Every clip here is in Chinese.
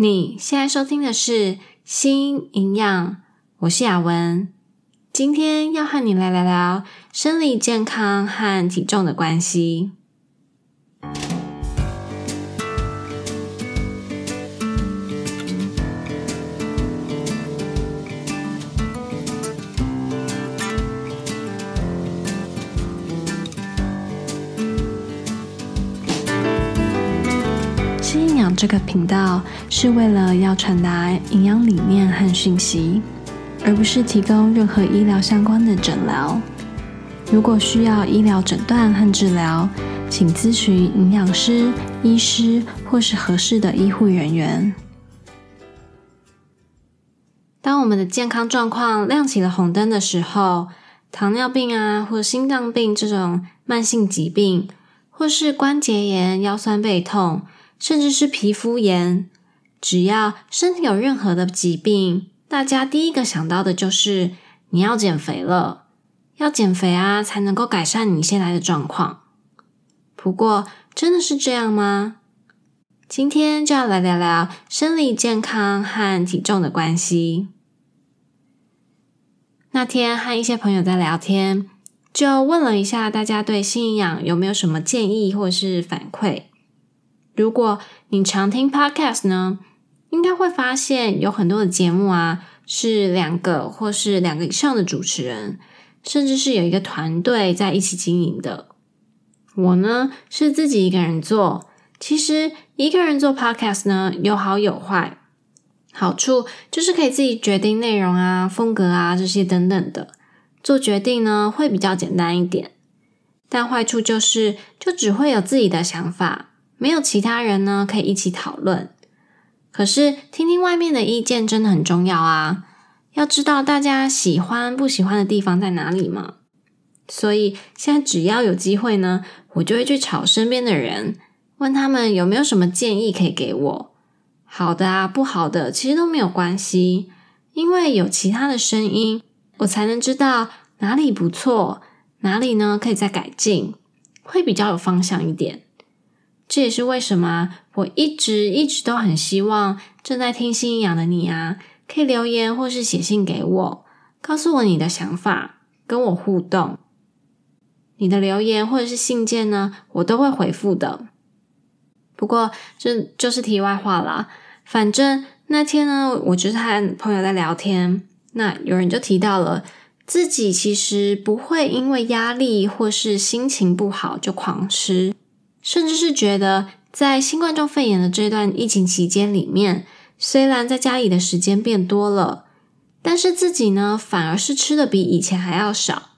你现在收听的是《新营养》，我是雅文，今天要和你来聊聊生理健康和体重的关系。这个频道是为了要传达营养理念和讯息，而不是提供任何医疗相关的诊疗。如果需要医疗诊断和治疗，请咨询营养师、医师或是合适的医护人员。当我们的健康状况亮起了红灯的时候，糖尿病啊，或心脏病这种慢性疾病，或是关节炎、腰酸背痛。甚至是皮肤炎，只要身体有任何的疾病，大家第一个想到的就是你要减肥了，要减肥啊，才能够改善你现在的状况。不过，真的是这样吗？今天就要来聊聊生理健康和体重的关系。那天和一些朋友在聊天，就问了一下大家对新营养有没有什么建议或是反馈。如果你常听 Podcast 呢，应该会发现有很多的节目啊，是两个或是两个以上的主持人，甚至是有一个团队在一起经营的。我呢是自己一个人做，其实一个人做 Podcast 呢有好有坏，好处就是可以自己决定内容啊、风格啊这些等等的，做决定呢会比较简单一点。但坏处就是就只会有自己的想法。没有其他人呢，可以一起讨论。可是听听外面的意见真的很重要啊！要知道大家喜欢不喜欢的地方在哪里嘛。所以现在只要有机会呢，我就会去吵身边的人，问他们有没有什么建议可以给我。好的啊，不好的其实都没有关系，因为有其他的声音，我才能知道哪里不错，哪里呢可以再改进，会比较有方向一点。这也是为什么我一直一直都很希望正在听心营养的你啊，可以留言或是写信给我，告诉我你的想法，跟我互动。你的留言或者是信件呢，我都会回复的。不过这就是题外话啦，反正那天呢，我就是和朋友在聊天，那有人就提到了自己其实不会因为压力或是心情不好就狂吃。甚至是觉得，在新冠状肺炎的这段疫情期间里面，虽然在家里的时间变多了，但是自己呢，反而是吃的比以前还要少。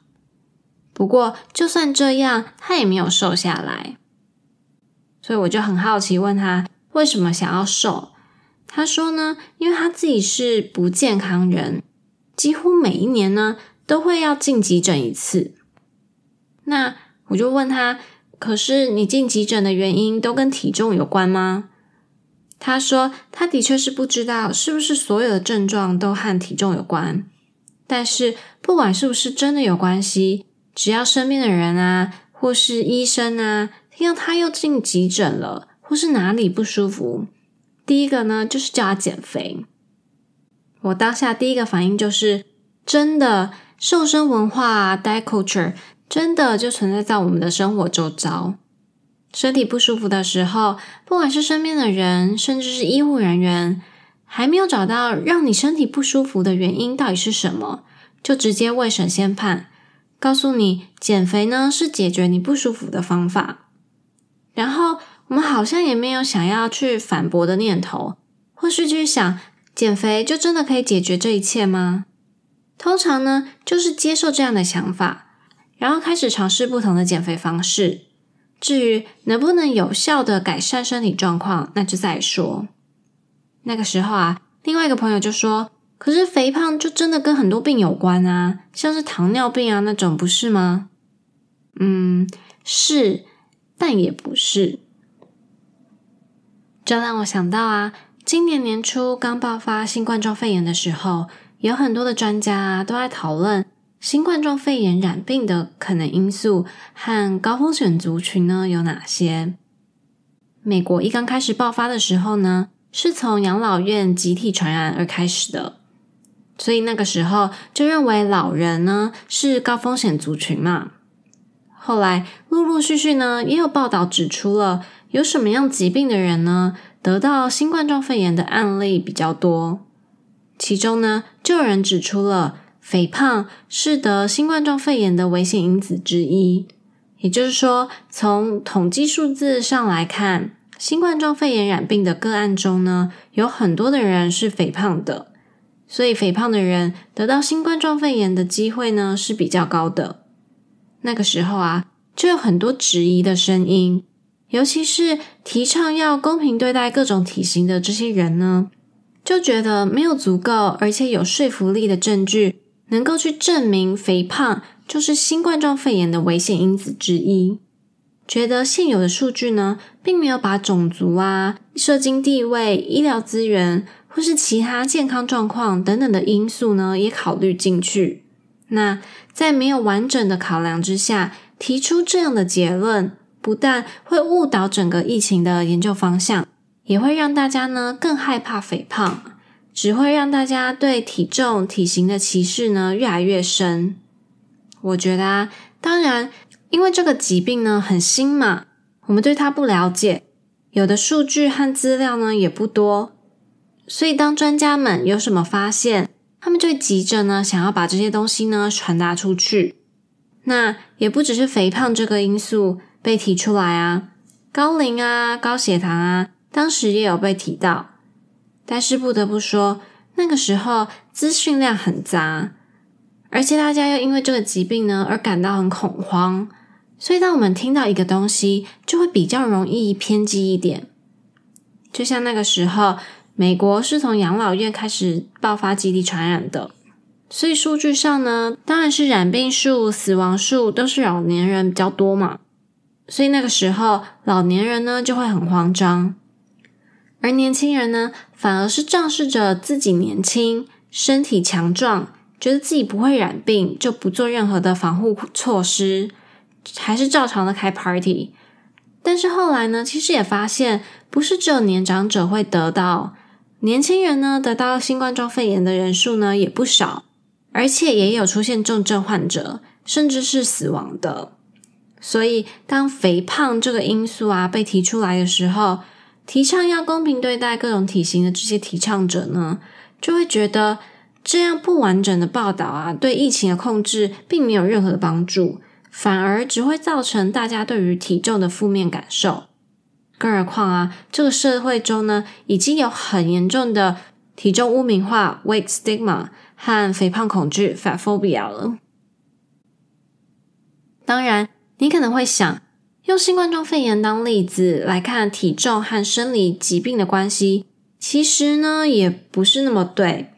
不过，就算这样，他也没有瘦下来。所以我就很好奇，问他为什么想要瘦。他说呢，因为他自己是不健康人，几乎每一年呢都会要进急诊一次。那我就问他。可是你进急诊的原因都跟体重有关吗？他说他的确是不知道是不是所有的症状都和体重有关，但是不管是不是真的有关系，只要身边的人啊，或是医生啊，听到他又进急诊了，或是哪里不舒服，第一个呢就是叫他减肥。我当下第一个反应就是，真的瘦身文化啊，diet culture。真的就存在在我们的生活周遭。身体不舒服的时候，不管是身边的人，甚至是医护人员，还没有找到让你身体不舒服的原因到底是什么，就直接未审先判，告诉你减肥呢是解决你不舒服的方法。然后我们好像也没有想要去反驳的念头，或是去想减肥就真的可以解决这一切吗？通常呢，就是接受这样的想法。然后开始尝试不同的减肥方式，至于能不能有效的改善身体状况，那就再说。那个时候啊，另外一个朋友就说：“可是肥胖就真的跟很多病有关啊，像是糖尿病啊那种，不是吗？”嗯，是，但也不是。这让我想到啊，今年年初刚爆发新冠状肺炎的时候，有很多的专家都在讨论。新冠状肺炎染病的可能因素和高风险族群呢有哪些？美国一刚开始爆发的时候呢，是从养老院集体传染而开始的，所以那个时候就认为老人呢是高风险族群嘛。后来陆陆续续呢也有报道指出了有什么样疾病的人呢得到新冠状肺炎的案例比较多，其中呢就有人指出了肥胖是得新冠状肺炎的危险因子之一，也就是说从统计数字上来看。新冠状肺炎染病的个案中呢，有很多的人是肥胖的，所以肥胖的人得到新冠状肺炎的机会呢是比较高的。那个时候啊，就有很多质疑的声音，尤其是提倡要公平对待各种体型的这些人呢，就觉得没有足够而且有说服力的证据，能够去证明肥胖就是新冠状肺炎的危险因子之一。觉得现有的数据呢，并没有把种族啊、社经地位、医疗资源或是其他健康状况等等的因素呢，也考虑进去。那在没有完整的考量之下，提出这样的结论，不但会误导整个疫情的研究方向，也会让大家呢更害怕肥胖，只会让大家对体重、体型的歧视呢越来越深。我觉得啊，当然。因为这个疾病呢很新嘛，我们对它不了解，有的数据和资料呢也不多，所以当专家们有什么发现，他们就会急着呢想要把这些东西呢传达出去。那也不只是肥胖这个因素被提出来啊，高龄啊、高血糖啊，当时也有被提到。但是不得不说，那个时候资讯量很杂，而且大家又因为这个疾病呢而感到很恐慌。所以，当我们听到一个东西，就会比较容易偏激一点。就像那个时候，美国是从养老院开始爆发集体传染的，所以数据上呢，当然是染病数、死亡数都是老年人比较多嘛。所以那个时候，老年人呢就会很慌张，而年轻人呢，反而是仗势着自己年轻、身体强壮，觉得自己不会染病，就不做任何的防护措施。还是照常的开 party，但是后来呢，其实也发现不是只有年长者会得到，年轻人呢得到新冠状肺炎的人数呢也不少，而且也有出现重症患者，甚至是死亡的。所以当肥胖这个因素啊被提出来的时候，提倡要公平对待各种体型的这些提倡者呢，就会觉得这样不完整的报道啊，对疫情的控制并没有任何的帮助。反而只会造成大家对于体重的负面感受，更何况啊，这个社会中呢，已经有很严重的体重污名化 （weight stigma） 和肥胖恐惧 （fat phobia） 了。当然，你可能会想，用新冠状肺炎当例子来看体重和生理疾病的关系，其实呢，也不是那么对。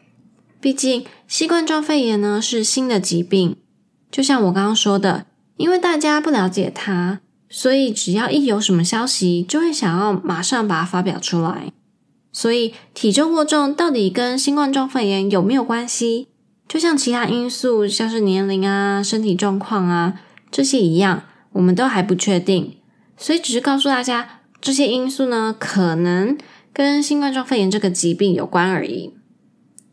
毕竟，新冠状肺炎呢是新的疾病，就像我刚刚说的。因为大家不了解它，所以只要一有什么消息，就会想要马上把它发表出来。所以体重过重到底跟新冠状肺炎有没有关系？就像其他因素，像是年龄啊、身体状况啊这些一样，我们都还不确定。所以只是告诉大家，这些因素呢，可能跟新冠状肺炎这个疾病有关而已。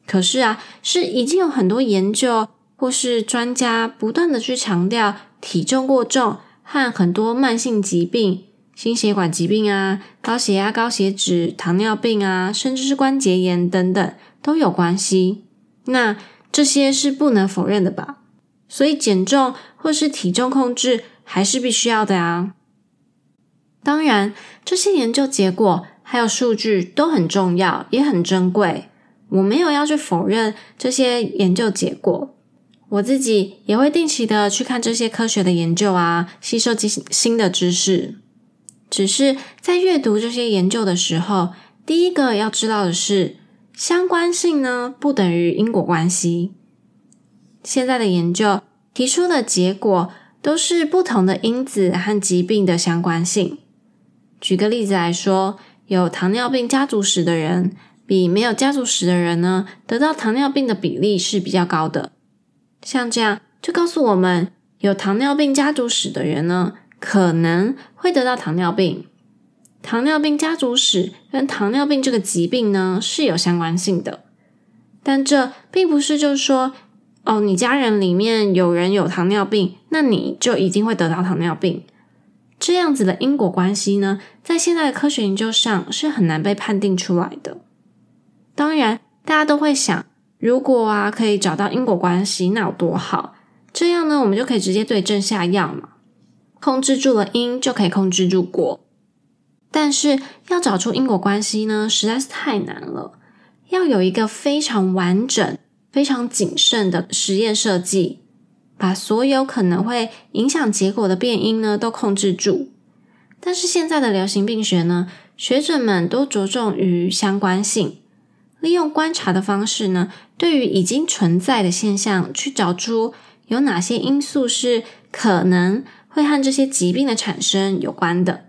可是啊，是已经有很多研究或是专家不断的去强调。体重过重和很多慢性疾病、心血管疾病啊、高血压、高血脂、糖尿病啊，甚至是关节炎等等都有关系。那这些是不能否认的吧？所以减重或是体重控制还是必须要的啊。当然，这些研究结果还有数据都很重要，也很珍贵。我没有要去否认这些研究结果。我自己也会定期的去看这些科学的研究啊，吸收新新的知识。只是在阅读这些研究的时候，第一个要知道的是，相关性呢不等于因果关系。现在的研究提出的结果都是不同的因子和疾病的相关性。举个例子来说，有糖尿病家族史的人，比没有家族史的人呢，得到糖尿病的比例是比较高的。像这样，就告诉我们，有糖尿病家族史的人呢，可能会得到糖尿病。糖尿病家族史跟糖尿病这个疾病呢是有相关性的，但这并不是就是说，哦，你家人里面有人有糖尿病，那你就一定会得到糖尿病。这样子的因果关系呢，在现在的科学研究上是很难被判定出来的。当然，大家都会想，如果啊可以找到因果关系，那有多好？这样呢，我们就可以直接对症下药嘛，控制住了因，就可以控制住果。但是要找出因果关系呢，实在是太难了。要有一个非常完整、非常谨慎的实验设计。把所有可能会影响结果的变因呢都控制住，但是现在的流行病学呢，学者们都着重于相关性，利用观察的方式呢，对于已经存在的现象去找出有哪些因素是可能会和这些疾病的产生有关的，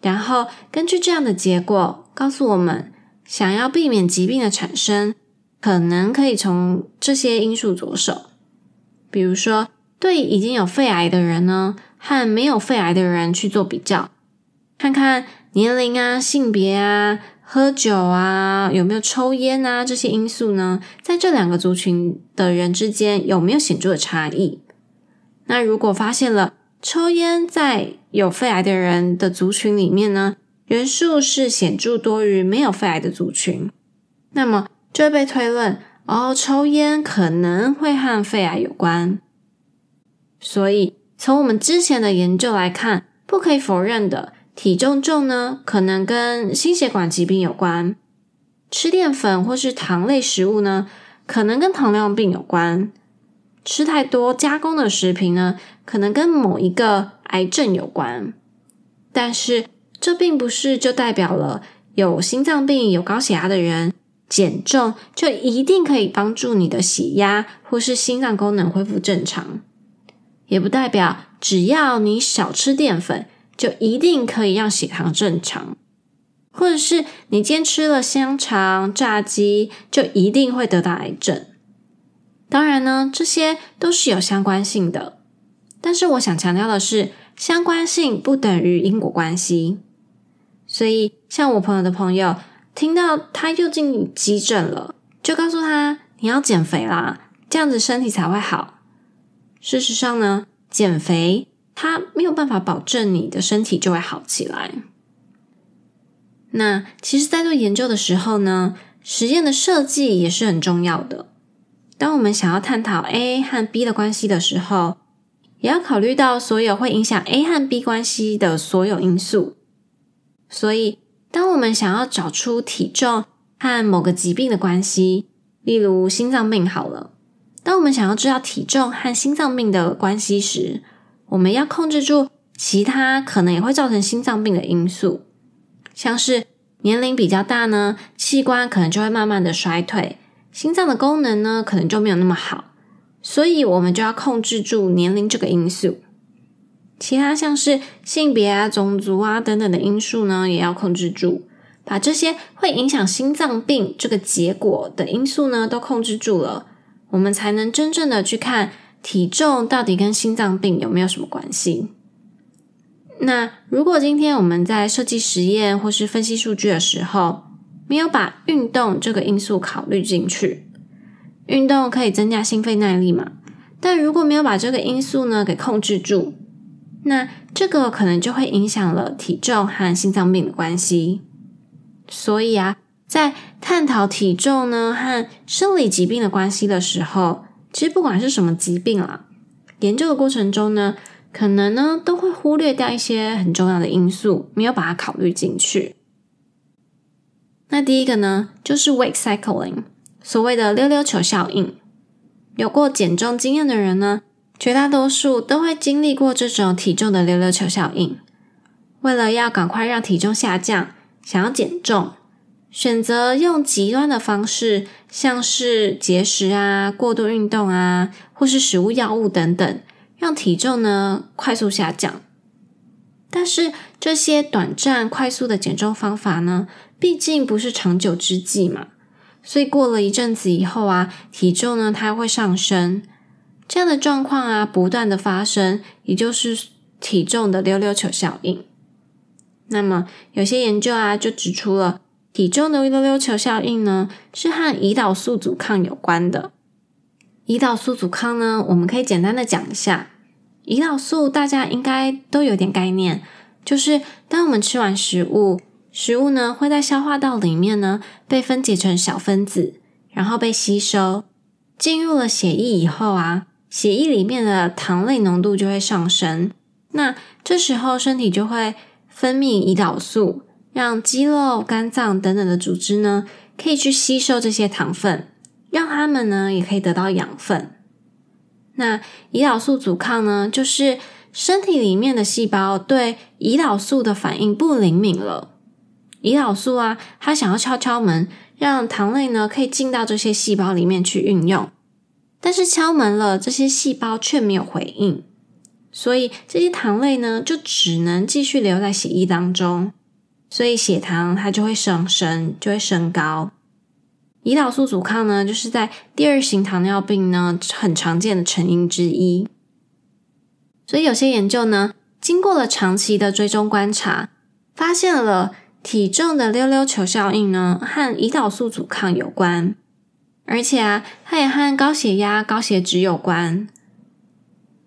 然后根据这样的结果，告诉我们想要避免疾病的产生，可能可以从这些因素着手。比如说，对已经有肺癌的人呢，和没有肺癌的人去做比较，看看年龄啊、性别啊、喝酒啊、有没有抽烟啊这些因素呢，在这两个族群的人之间有没有显著的差异？那如果发现了抽烟在有肺癌的人的族群里面呢，人数是显著多于没有肺癌的族群，那么就会被推论。哦，抽烟可能会和肺癌有关，所以从我们之前的研究来看，不可以否认的，体重重呢，可能跟心血管疾病有关；吃淀粉或是糖类食物呢，可能跟糖尿病有关；吃太多加工的食品呢，可能跟某一个癌症有关。但是这并不是就代表了有心脏病、有高血压的人。减重就一定可以帮助你的血压或是心脏功能恢复正常，也不代表只要你少吃淀粉就一定可以让血糖正常，或者是你今天吃了香肠、炸鸡就一定会得到癌症。当然呢，这些都是有相关性的，但是我想强调的是，相关性不等于因果关系。所以，像我朋友的朋友。听到他又进急诊了，就告诉他你要减肥啦，这样子身体才会好。事实上呢，减肥它没有办法保证你的身体就会好起来。那其实，在做研究的时候呢，实验的设计也是很重要的。当我们想要探讨 A 和 B 的关系的时候，也要考虑到所有会影响 A 和 B 关系的所有因素。所以，当我们想要找出体重和某个疾病的关系，例如心脏病好了。当我们想要知道体重和心脏病的关系时，我们要控制住其他可能也会造成心脏病的因素，像是年龄比较大呢，器官可能就会慢慢的衰退，心脏的功能呢可能就没有那么好，所以我们就要控制住年龄这个因素。其他像是性别啊、种族啊等等的因素呢，也要控制住，把这些会影响心脏病这个结果的因素呢，都控制住了，我们才能真正的去看体重到底跟心脏病有没有什么关系。那如果今天我们在设计实验或是分析数据的时候，没有把运动这个因素考虑进去，运动可以增加心肺耐力嘛，但如果没有把这个因素呢给控制住，那这个可能就会影响了体重和心脏病的关系，所以啊，在探讨体重呢和生理疾病的关系的时候，其实不管是什么疾病啦，研究的过程中呢，可能呢都会忽略掉一些很重要的因素，没有把它考虑进去。那第一个呢，就是 weight cycling，所谓的溜溜球效应。有过减重经验的人呢，绝大多数都会经历过这种体重的溜溜球效应。为了要赶快让体重下降，想要减重，选择用极端的方式，像是节食啊、过度运动啊，或是食物药物等等，让体重呢快速下降。但是这些短暂快速的减重方法呢，毕竟不是长久之计嘛，所以过了一阵子以后啊，体重呢它会上升。这样的状况啊，不断的发生，也就是体重的溜溜球效应。那么有些研究啊，就指出了体重的溜溜球效应呢，是和胰岛素阻抗有关的。胰岛素阻抗呢，我们可以简单的讲一下。胰岛素大家应该都有点概念，就是当我们吃完食物，食物呢会在消化道里面呢被分解成小分子，然后被吸收，进入了血液以后啊，血液里面的糖类浓度就会上升。那这时候身体就会分泌胰岛素，让肌肉、肝脏等等的组织呢可以去吸收这些糖分，让它们呢也可以得到养分。那胰岛素阻抗呢，就是身体里面的细胞对胰岛素的反应不灵敏了。胰岛素啊，它想要敲敲门，让糖类呢可以进到这些细胞里面去运用，但是敲门了，这些细胞却没有回应，所以这些糖类呢就只能继续留在血液当中，所以血糖它就会上升，就会升高。胰岛素阻抗呢，就是在第二型糖尿病呢很常见的成因之一。所以有些研究呢，经过了长期的追踪观察，发现了体重的溜溜球效应呢和胰岛素阻抗有关，而且啊，它也和高血压、高血脂有关。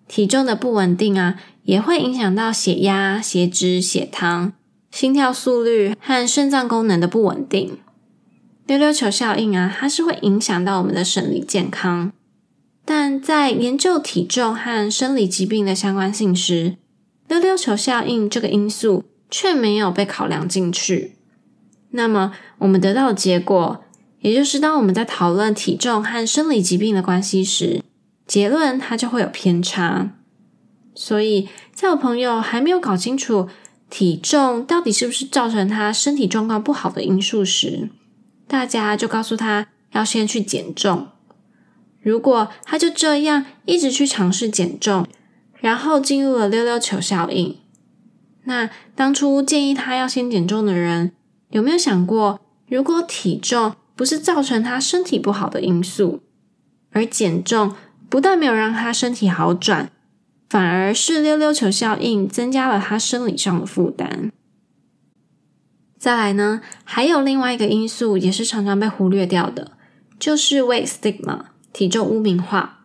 体重的不稳定啊，也会影响到血压、血脂、血糖、心跳速率和肾脏功能的不稳定。溜溜球效应啊，它是会影响到我们的生理健康，但在研究体重和生理疾病的相关性时，溜溜球效应这个因素却没有被考量进去。那么，我们得到的结果，也就是当我们在讨论体重和生理疾病的关系时，结论它就会有偏差。所以，在我朋友还没有搞清楚体重到底是不是造成他身体状况不好的因素时，大家就告诉他要先去减重。如果他就这样一直去尝试减重，然后进入了溜溜球效应，那当初建议他要先减重的人，有没有想过，如果体重不是造成他身体不好的因素，而减重不但没有让他身体好转，反而是溜溜球效应增加了他生理上的负担？再来呢，还有另外一个因素也是常常被忽略掉的，就是 weight stigma，体重污名化。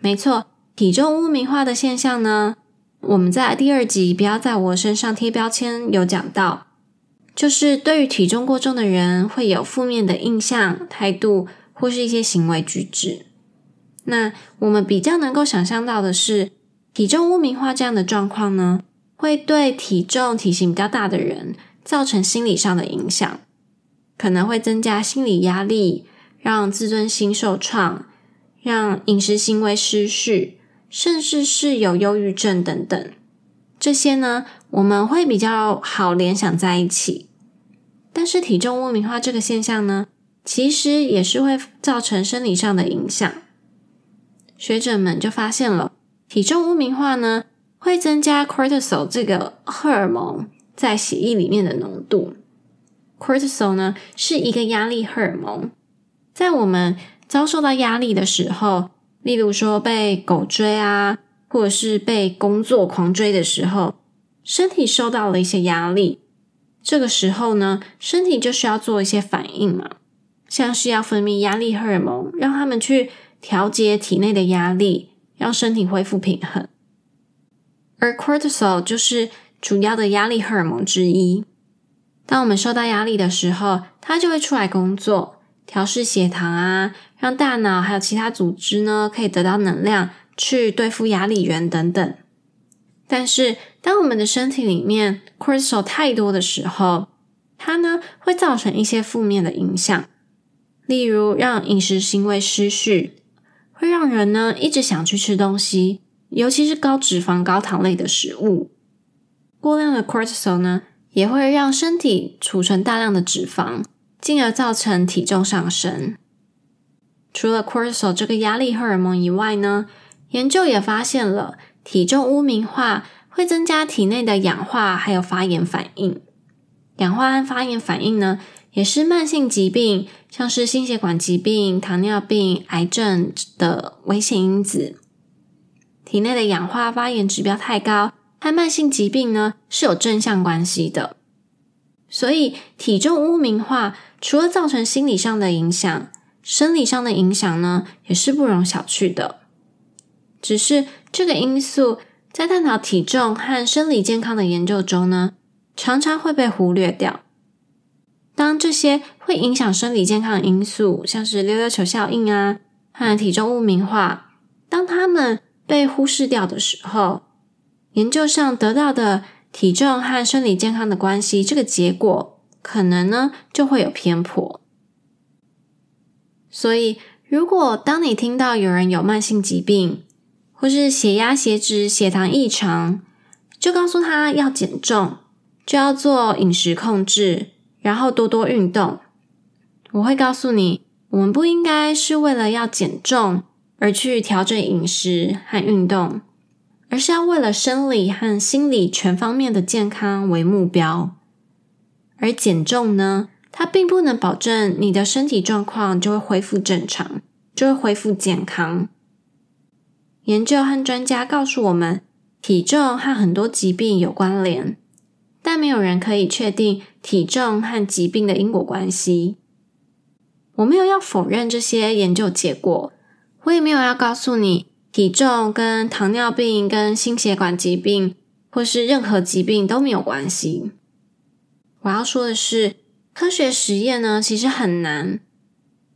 没错，体重污名化的现象呢，我们在第二集不要在我身上贴标签有讲到，就是对于体重过重的人会有负面的印象、态度或是一些行为举止。那我们比较能够想象到的是，体重污名化这样的状况呢，会对体重体型比较大的人。造成心理上的影响，可能会增加心理压力，让自尊心受创，让饮食行为失序，甚至是有忧郁症等等。这些呢，我们会比较好联想在一起。但是体重污名化这个现象呢，其实也是会造成生理上的影响。学者们就发现了，体重污名化呢，会增加 cortisol 这个荷尔蒙。在血液里面的浓度，cortisol 呢，是一个压力荷尔蒙。在我们遭受到压力的时候，例如说被狗追啊，或者是被工作狂追的时候，身体受到了一些压力。这个时候呢，身体就需要做一些反应嘛，像是要分泌压力荷尔蒙，让他们去调节体内的压力，让身体恢复平衡。而 cortisol 就是。主要的压力荷尔蒙之一。当我们受到压力的时候，它就会出来工作，调试血糖啊，让大脑还有其他组织呢可以得到能量去对付压力源等等。但是，当我们的身体里面 cortisol 太多的时候，它呢会造成一些负面的影响，例如让饮食行为失序，会让人呢一直想去吃东西，尤其是高脂肪、高糖类的食物。过量的 cortisol 呢，也会让身体储存大量的脂肪，进而造成体重上升。除了 cortisol 这个压力荷尔蒙以外呢，研究也发现了体重污名化会增加体内的氧化还有发炎反应。氧化和发炎反应呢，也是慢性疾病，像是心血管疾病、糖尿病、癌症的危险因子。体内的氧化发炎指标太高。和慢性疾病呢是有正向关系的。所以体重污名化除了造成心理上的影响，生理上的影响呢也是不容小觑的。只是这个因素在探讨体重和生理健康的研究中呢，常常会被忽略掉。当这些会影响生理健康的因素，像是溜溜球效应啊和体重污名化，当他们被忽视掉的时候，研究上得到的体重和生理健康的关系，这个结果可能呢就会有偏颇。所以，如果当你听到有人有慢性疾病，或是血压、血脂、血糖异常，就告诉他要减重，就要做饮食控制。然后多多运动。我会告诉你，我们不应该是为了要减重而去调整饮食和运动，而是要为了生理和心理全方面的健康为目标。而减重呢，它并不能保证你的身体状况就会恢复正常，就会恢复健康。研究和专家告诉我们，体重和很多疾病有关联。但没有人可以确定体重和疾病的因果关系。我没有要否认这些研究结果，我也没有要告诉你体重跟糖尿病、跟心血管疾病或是任何疾病都没有关系。我要说的是，科学实验呢，其实很难，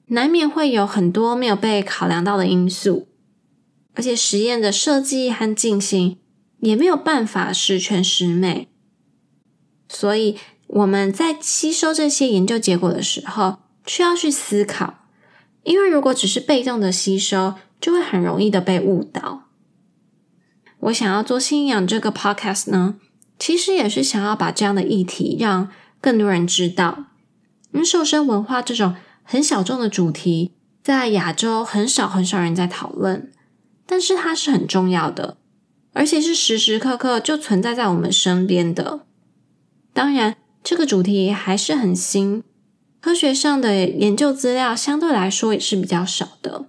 难免会有很多没有被考量到的因素，而且实验的设计和进行也没有办法十全十美。所以我们在吸收这些研究结果的时候，需要去思考，因为如果只是被动的吸收，就会很容易的被误导。我想要做信仰这个 podcast 呢，其实也是想要把这样的议题让更多人知道。因为瘦身文化这种很小众的主题，在亚洲很少很少人在讨论，但是它是很重要的，而且是时时刻刻就存在在我们身边的。当然，这个主题还是很新，科学上的研究资料相对来说也是比较少的。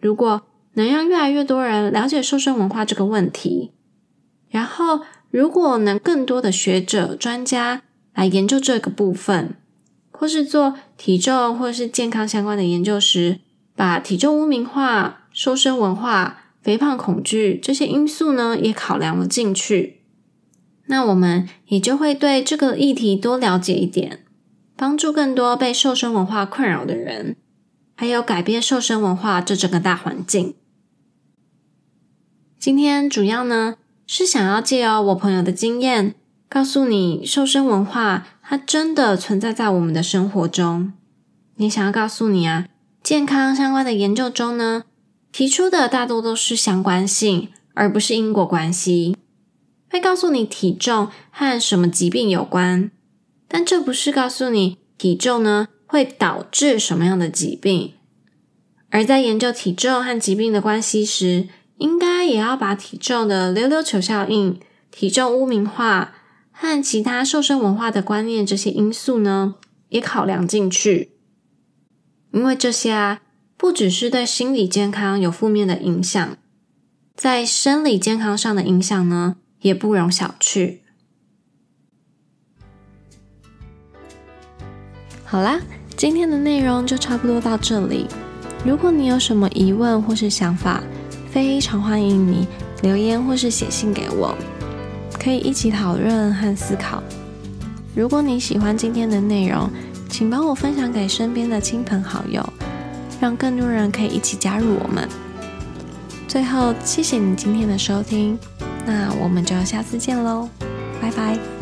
如果能让越来越多人了解瘦身文化这个问题，然后如果能更多的学者、专家来研究这个部分，或是做体重或是健康相关的研究时，把体重污名化、瘦身文化、肥胖恐惧这些因素呢，也考量了进去。那我们也就会对这个议题多了解一点，帮助更多被瘦身文化困扰的人，还有改变瘦身文化这整个大环境。今天主要呢是想要借由我朋友的经验，告诉你瘦身文化它真的存在在我们的生活中。也想要告诉你啊，健康相关的研究中呢，提出的大多都是相关性，而不是因果关系。会告诉你体重和什么疾病有关，但这不是告诉你体重呢会导致什么样的疾病。而在研究体重和疾病的关系时，应该也要把体重的溜溜球效应、体重污名化和其他瘦身文化的观念这些因素呢也考量进去，因为这些啊不只是对心理健康有负面的影响，在生理健康上的影响呢，也不容小觑。好啦，今天的内容就差不多到这里。如果你有什么疑问或是想法，非常欢迎你留言或是写信给我，可以一起讨论和思考。如果你喜欢今天的内容，请帮我分享给身边的亲朋好友，让更多人可以一起加入我们。最后，谢谢你今天的收听。那我们就下次见喽，拜拜。